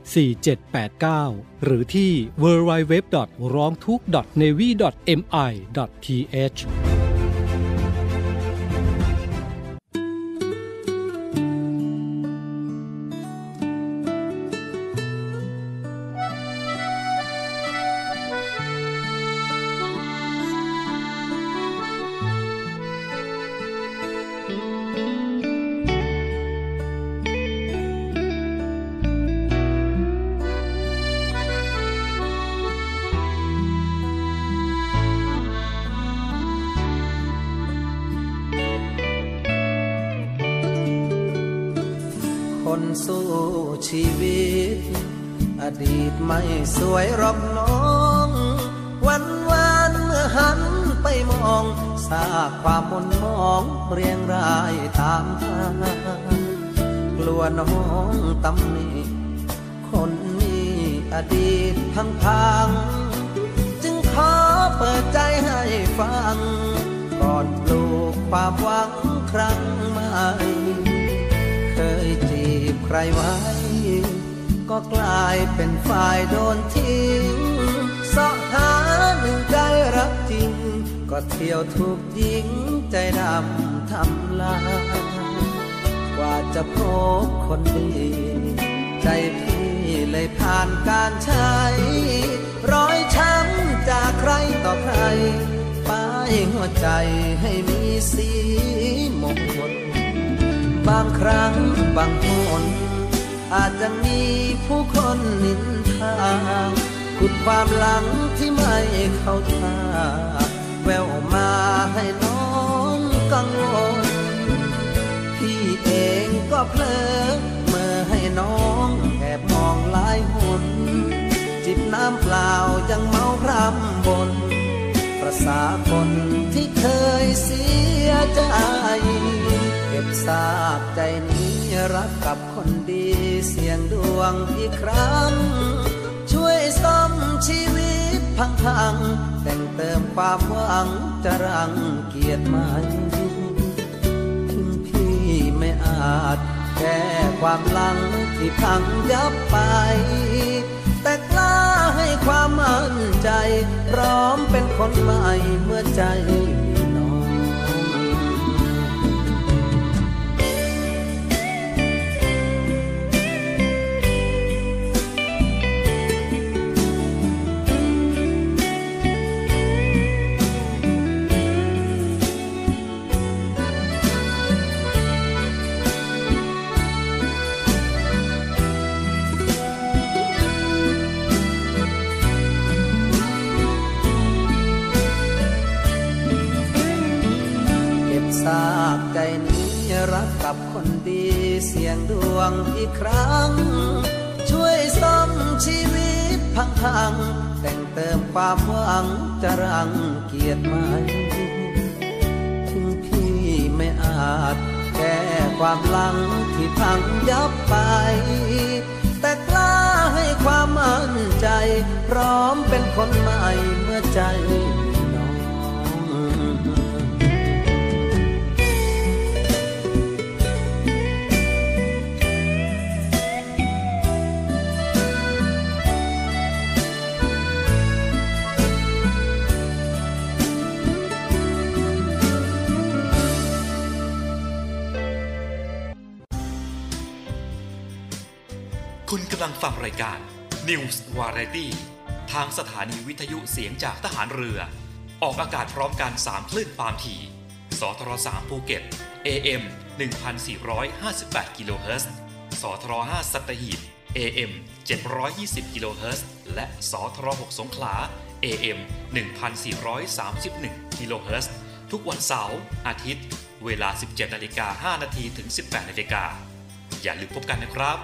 4789 หรือที่ www. หวังครั้งใหม่เคยจีบใครไว้ ก็กลายเป็นฝ่ายโดนทิ้งสาะหาหนึ่งใจรักจริง ก็เที่ยวถูกยิงใจดำทำลายกว่าจะพบคนดี ใจพี่เลยผ่านการใช้รอยช้ำจากใครต่อใครป้ายหัวใจให้มี สีมงคล บางครั้งบางหนอาจจะมีผู้คนนินทาขุดความหลังที่ไม่เข้าท่า แววมาให้น้องกังวล พี่เองก็เพลอเมื่อให้น้องแอบมองหลายหน จิบน้ำเปล่ายังเมาพรำบนประสาคน เคยเสียใจเก็บซากใจนี้รักกับคนดีเสียงดวงอีกครั้ง ช่วยซ่อมชีวิตพังๆแต่งเติมความหวังจะรังเกียรติไหมถึงพี่ไม่อาจแก้ความหลังที่พังยับไป แต่กล้าให้ความมั่นใจ พร้อมเป็นคนใหม่เมื่อใจ อีกครั้ง ช่วยซ่อมชีวิตพังๆ แต่งเติมความหวังจะรังเกียรติไหมถึงพี่ไม่อาจแก้ความหลังที่พังยับไป แต่กล้าให้ความมั่นใจ พร้อมเป็นคนใหม่เมื่อใจ ฟังรายการ News Variety ทางสถานีวิทยุเสียงจากทหารเรือ ออกอากาศพร้อมกัน 3 คลื่นความถี่ สทร3ภูเก็ต AM 1458กิโลเฮิรตซ์สทร5สัตหีบ AM 720กิโลเฮิรตซ์และสทร6สงขลา AM 1431กิโลเฮิรตซ์ทุกวันเสาร์อาทิตย์ เวลา 17นาฬิกา5นาทีถึง 18นาฬิกาอย่าลืมพบกันนะครับ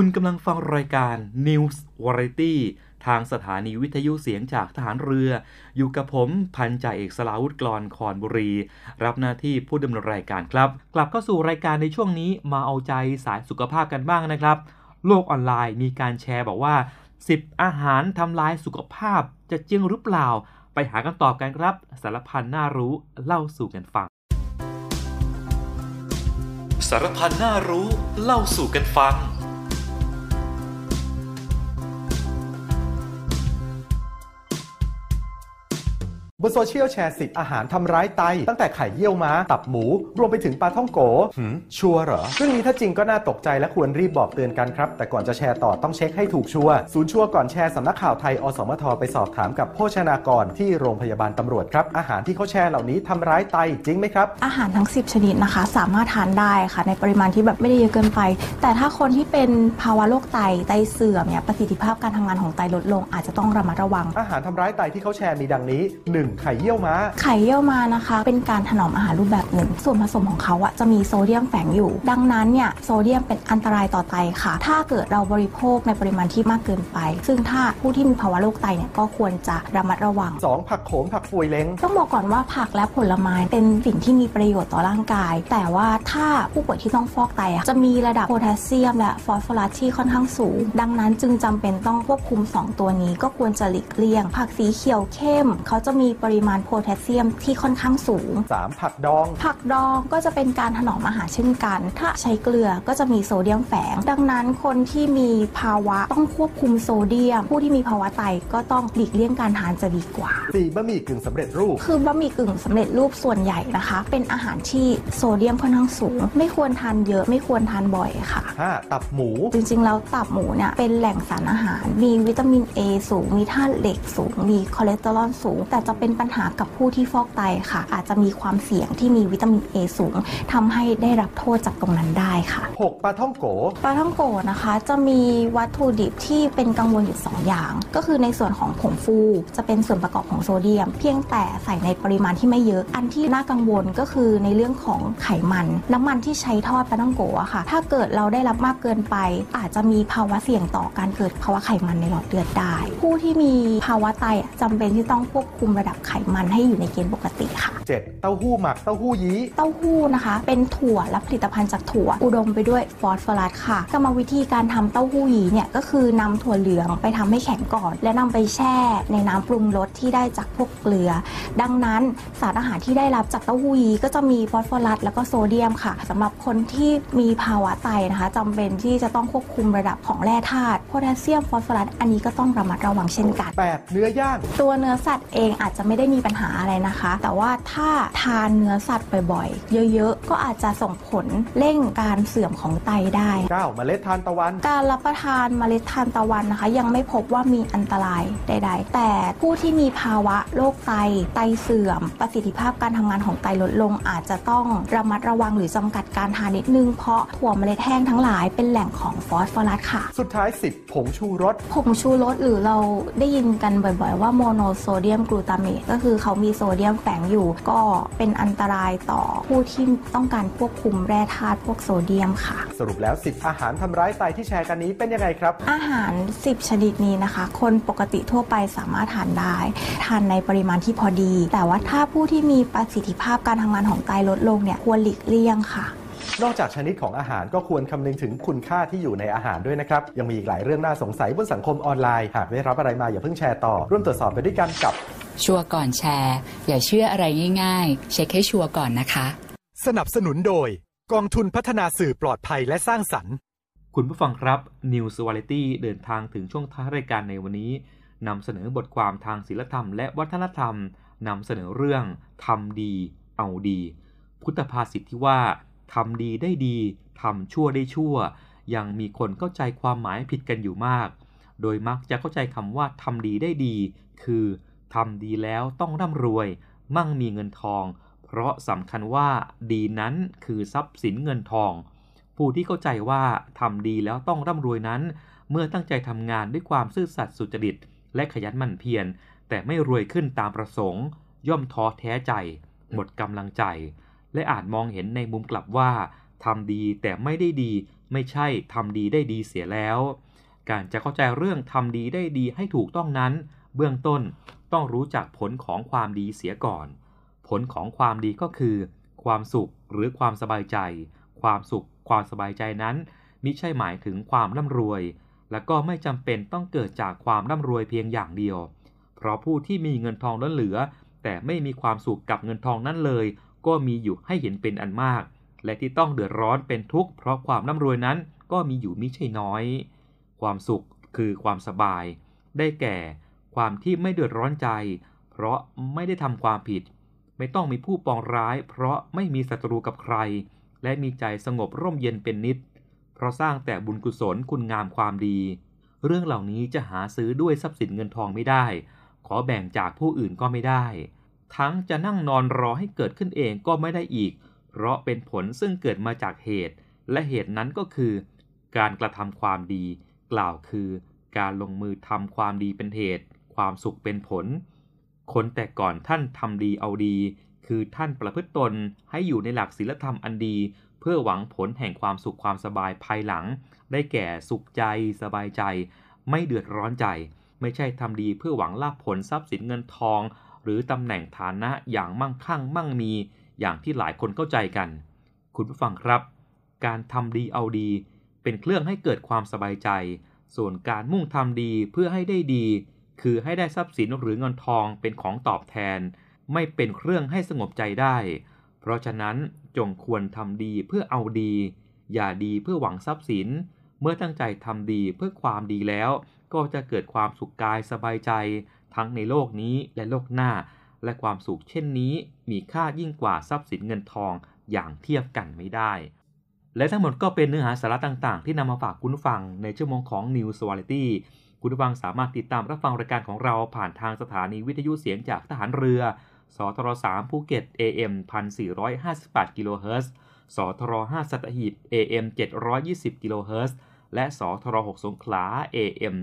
คุณกำลังฟังรายการ News Variety ทางสถานีวิทยุเสียงจากทหารเรือ อยู่กับผมพันจ่าเอกสลาวุธกรคอนบุรี รับหน้าที่ผู้ดำเนินรายการครับ กลับเข้าสู่รายการในช่วงนี้มาเอาใจสายสุขภาพกันบ้างนะครับ โลกออนไลน์มีการแชร์บอกว่า 10 อาหารทำลายสุขภาพจะจริงหรือเปล่า ไปหาคำตอบกันครับ สารพันน่ารู้เล่าสู่กันฟัง สารพันน่ารู้เล่าสู่กันฟัง บนโซเชียลแชร์สิบอาหารทำร้ายไต ตั้งแต่ไข่เยี่ยวม้า ตับหมู รวมไปถึงปาท่องโก๋หืมชัวร์เหรอ เรื่องนี้ถ้าจริงก็น่าตกใจและควรรีบบอกเตือนกันครับ แต่ก่อนจะแชร์ต่อต้องเช็คให้ถูกชัวร์ศูนย์ชัวร์ก่อนแชร์สำนักข่าวไทยอสมทไปสอบถามกับโภชนากรที่โรงพยาบาลตำรวจครับ อาหารที่เขาแชร์เหล่านี้ทำร้ายไตจริงไหมครับ อาหารทั้ง 10 ชนิดนะคะ สามารถทานได้ค่ะ ในปริมาณที่แบบไม่ได้เยอะเกินไป แต่ถ้าคนที่เป็นภาวะโรคไตไตเสื่อมเนี่ยประสิทธิภาพการทำงานของไตลดลงอาจจะต้องระมัดระวัง อาหารทำร้ายไตที่เขาแชร์มีดังนี้ 1. ไข่เยี่ยวม้า ไข่เยี่ยวมานะคะ เป็นการถนอมอาหารรูปแบบหนึ่ง ส่วนผสมของเขาอะจะมีโซเดียมแฝงอยู่ ดังนั้นเนี่ยโซเดียมเป็นอันตรายต่อไตค่ะ ถ้าเกิดเราบริโภคในปริมาณที่มากเกินไป ซึ่งถ้าผู้ที่มีภาวะโรคไตเนี่ยก็ควรจะระมัดระวัง 2. ผักโขมผักฟวยเล้งต้องบอกก่อนว่าผักและผลไม้เป็นสิ่งที่มีประโยชน์ต่อร่างกาย แต่ว่าถ้าผู้ป่วยที่ต้องฟอกไตอะจะมีระดับโพแทสเซียม และฟอสฟอรัสที่ค่อนข้างสูง ดังนั้นจึงจำเป็นต้องควบคุม 2 ตัวนี้ก็ควรจะหลีกเลี่ยง ผักสีเขียวเข้ม เขาจะมีปริมาณโพแทสเซียมที่ค่อนข้างสูง 3. ผักดอง ผักดองก็จะเป็นการถนอมอาหารเช่นกัน ถ้าใช้เกลือก็จะมีโซเดียมแฝง ดังนั้นคนที่มีภาวะต้องควบคุมโซเดียม ผู้ที่มีภาวะไตก็ต้องหลีกเลี่ยงการทานจะดีกว่า 4. บะหมี่กึ่งสำเร็จรูป คือบะหมี่กึ่งสำเร็จรูปส่วนใหญ่นะคะ เป็นอาหารที่โซเดียมค่อนข้างสูง ไม่ควรทานเยอะไม่ควรทานบ่อยค่ะ 5. ตับหมู จริงๆแล้วตับหมูเนี่ยเป็นแหล่งสารอาหาร มีวิตามิน A สูงมีธาตุเหล็กสูงมีคอเลสเตอรอลสูง แต่จะเป็นเป็นปัญหากับผู้ที่ฟอกไตค่ะ อาจจะมีความเสี่ยงที่มีวิตามิน A สูงทำให้ได้รับโทษจากตรงนั้นได้ค่ะ 6. ปลาท่องโกปลาท่องโกนะคะ จะมีวัตถุดิบที่เป็นกังวลอยู่2อย่าง ก็คือในส่วนของผงฟู จะเป็นส่วนประกอบของโซเดียม เพียงแต่ใส่ในปริมาณที่ไม่เยอะ อันที่น่ากังวลก็คือในเรื่องของไขมัน น้ำมันที่ใช้ทอดปลาท่องโกอะค่ะ ถ้าเกิดเราได้รับมากเกินไป อาจจะมีภาวะเสี่ยงต่อการเกิดภาวะไขมันในหลอดเลือดได้ ผู้ที่มีภาวะไตอะจำเป็นที่ต้องควบคุมระดับไขมันให้อยู่ในเกณฑ์ปกติค่ะ 7. เต้าหู้หมักเต้าหู้ยี้ เต้าหู้นะคะ เป็นถั่วและผลิตภัณฑ์จากถั่ว อุดมไปด้วยฟอสฟอรัสค่ะกรรมวิธีการทำเต้าหู้ยี้เนี่ยก็คือนำถั่วเหลืองไปทำให้แข็งก่อน และนำไปแช่ในน้ำปรุงรสที่ได้จากพวกเกลือ ดังนั้นสารอาหารที่ได้รับจากเต้าหู้ยี้ก็จะมีฟอสฟอรัสแล้วก็โซเดียมค่ะสำหรับคนที่มีภาวะไตนะคะจำเป็นที่จะต้องควบคุมระดับของแร่ธาตุโพแทสเซียมฟอสฟอรัสอันนี้ก็ต้องระมัดระวังเช่นกัน 8. เนื้อย่าง ตัวเนื้อสัตว์เองอาจจะไม่ได้มีปัญหาอะไรนะคะ แต่ว่าถ้าทานเนื้อสัตว์บ่อยๆ เยอะๆ ก็อาจจะส่งผลเร่งการเสื่อมของไตได้ 9. เมล็ดทานตะวัน การรับประทานเมล็ดทานตะวันนะคะ ยังไม่พบว่ามีอันตรายใด ๆ แต่ผู้ที่มีภาวะโรคไต ไตเสื่อม ประสิทธิภาพการทำงานของไตลดลง อาจจะต้องระมัดระวังหรือจำกัดการทานนิดนึง เพราะถั่วเมล็ดแห้งทั้งหลายเป็นแหล่งของฟอสฟอรัสค่ะ สุดท้าย 10 ผงชูรส ผงชูรสหรือเราได้ยินกันบ่อยๆ ว่าโมโนโซเดียมกลูตาเมตก็คือเขามีโซเดียมแฝงอยู่ก็เป็นอันตรายต่อผู้ที่ต้องการควบคุมแร่ธาตุพวกโซเดียมค่ะ สรุปแล้ว 10 อาหารทำร้ายไตที่แชร์กันนี้เป็นยังไงครับ อาหาร 10 ชนิดนี้นะคะ คนปกติทั่วไปสามารถทานได้ ทานในปริมาณที่พอดี แต่ว่าถ้าผู้ที่มีประสิทธิภาพการทำงานของไตลดลงเนี่ยควรหลีกเลี่ยงค่ะ นอกจากชนิดของอาหารก็ควรคำนึงถึงคุณค่าที่อยู่ในอาหารด้วยนะครับ ยังมีอีกหลายเรื่องน่าสงสัยบนสังคมออนไลน์ หากได้รับอะไรมาอย่าเพิ่งแชร์ต่อ ร่วมตรวจสอบไปด้วยกันกับ ชัวร์ก่อนแชร์ อย่าเชื่ออะไรง่ายๆ เช็คให้ชัวร์ก่อนนะคะ สนับสนุนโดย กองทุนพัฒนาสื่อปลอดภัยและสร้างสรรค์ คุณผู้ฟังครับ News v a r i e t y เดินทางถึงช่วงท้ายรายการในวันนี้นำเสนอบทความทางศิลธรรมและวัฒนธรรมนำเสนอเรื่องทำดี เอาดี พุทธภาษิตที่ว่า ทำดีได้ดีทำชั่วได้ชั่ว ยังมีคนเข้าใจความหมายผิดกันอยู่มาก โดยมักจะเข้าใจคำว่าทำดีได้ดี คือทำดีแล้วต้องร่ำรวย มั่งมีเงินทอง เพราะสำคัญว่าดีนั้นคือทรัพย์สินเงินทอง ผู้ที่เข้าใจว่าทำดีแล้วต้องร่ำรวยนั้น เมื่อตั้งใจทำงานด้วยความซื่อสัตย์สุจริต และขยันหมั่นเพียรแต่ไม่รวยขึ้นตามประสงค์ ย่อมท้อแท้ใจ หมดกำลังใจ และอาจมองเห็นในมุมกลับว่าทำดีแต่ไม่ได้ดี ไม่ใช่ทำดีได้ดีเสียแล้ว การจะเข้าใจเรื่องทำดีได้ดีให้ถูกต้องนั้น เบื้องต้นต้องรู้จักผลของความดีเสียก่อน ผลของความดีก็คือ ความสุขหรือความสบายใจ ความสุข ความสบายใจนั้นมิใช่หมายถึงความร่ำรวย และก็ไม่จำเป็นต้องเกิดจากความร่ำรวยเพียงอย่างเดียว เพราะผู้ที่มีเงินทองล้นเหลือ แต่ไม่มีความสุขกับเงินทองนั้นเลย ก็มีอยู่ให้เห็นเป็นอันมาก และที่ต้องเดือดร้อนเป็นทุกข์เพราะความร่ำรวยนั้นก็มีอยู่มิใช่น้อย ความสุขคือความสบาย ได้แก่ ความที่ไม่เดือดร้อนใจ เพราะไม่ได้ทำความผิด ไม่ต้องมีผู้ปองร้าย เพราะไม่มีศัตรูกับใคร และมีใจสงบร่มเย็นเป็นนิด เพราะสร้างแต่บุญกุศลคุณงามความดี เรื่องเหล่านี้จะหาซื้อด้วยทรัพย์สินเงินทองไม่ได้ ขอแบ่งจากผู้อื่นก็ไม่ได้ ทั้งจะนั่งนอนรอให้เกิดขึ้นเองก็ไม่ได้อีก เพราะเป็นผลซึ่งเกิดมาจากเหตุ และเหตุนั้นก็คือ การกระทำความดี กล่าวคือการลงมือทำความดีเป็นเหตุ ความสุขเป็นผล คนแต่ก่อนท่านทำดีเอาดี คือท่านประพฤติตนให้อยู่ในหลักศีลธรรมอันดี เพื่อหวังผลแห่งความสุขความสบายภายหลัง ได้แก่สุขใจ สบายใจ ไม่เดือดร้อนใจ ไม่ใช่ทำดีเพื่อหวังลาภผลทรัพย์สินเงินทอง หรือตำแหน่งฐานะอย่างมั่งคั่งมั่งมี อย่างที่หลายคนเข้าใจกัน คุณผู้ฟังครับ การทำดีเอาดี เป็นเครื่องให้เกิดความสบายใจ ส่วนการมุ่งทำดีเพื่อให้ได้ดี คือให้ได้ทรัพย์สินหรือเงินทองเป็นของตอบแทน ไม่เป็นเครื่องให้สงบใจได้ เพราะฉะนั้นจงควรทำดีเพื่อเอาดี อย่าดีเพื่อหวังทรัพย์สิน เมื่อตั้งใจทำดีเพื่อความดีแล้ว ก็จะเกิดความสุขกายสบายใจ ทั้งในโลกนี้และโลกหน้า และความสุขเช่นนี้ มีค่ายิ่งกว่าทรัพย์สินเงินทองอย่างเทียบกันไม่ได้ และทั้งหมดก็เป็นเนื้อหาสาระต่างๆ ที่นำมาฝากคุณฟังในชั่วโมงของ Newswallety คุณฟังสามารถติดตามรับฟังรายการของเราผ่านทางสถานีวิทยุเสียงจากทหารเรือ สทร3ภูเก็ต AM 1458กิโลเฮิรตซ์ สทร5สัตหีบ AM 720กิโลเฮิรตซ์ และสทร6สงขลา AM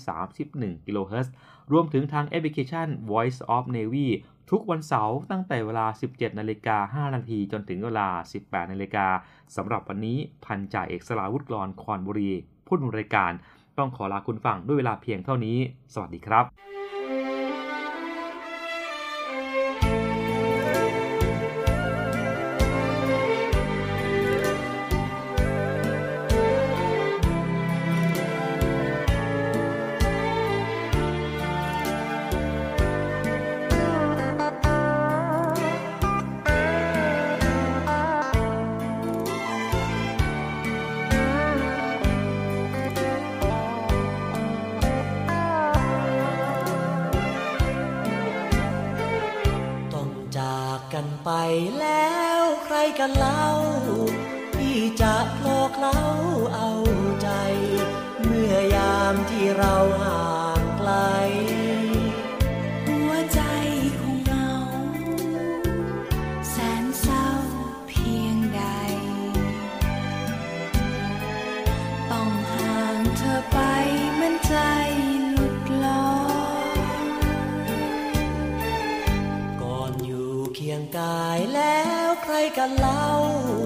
1431กิโลเฮิรตซ์รวมถึงทางแอปพลิเคชัน Voice of Navy ทุกวันเสาร์ตั้งแต่เวลา 17 นาฬิกา 5 นาที จนถึงเวลา 18 นาฬิกาสำหรับวันนี้พันจ่าเอกสลาวุฒิกรคอนบุรีผู้ดำนรายการ ต้องขอลาคุณผู้ฟังด้วยเวลาเพียงเท่านี้ สวัสดีครับ 未够老。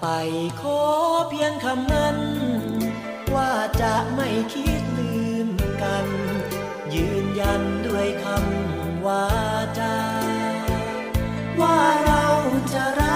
ไปขอเพียงคำนั้น ว่าจะไม่คิดลืมกัน ยืนยันด้วยคำว่าจาว่าเราจะรัก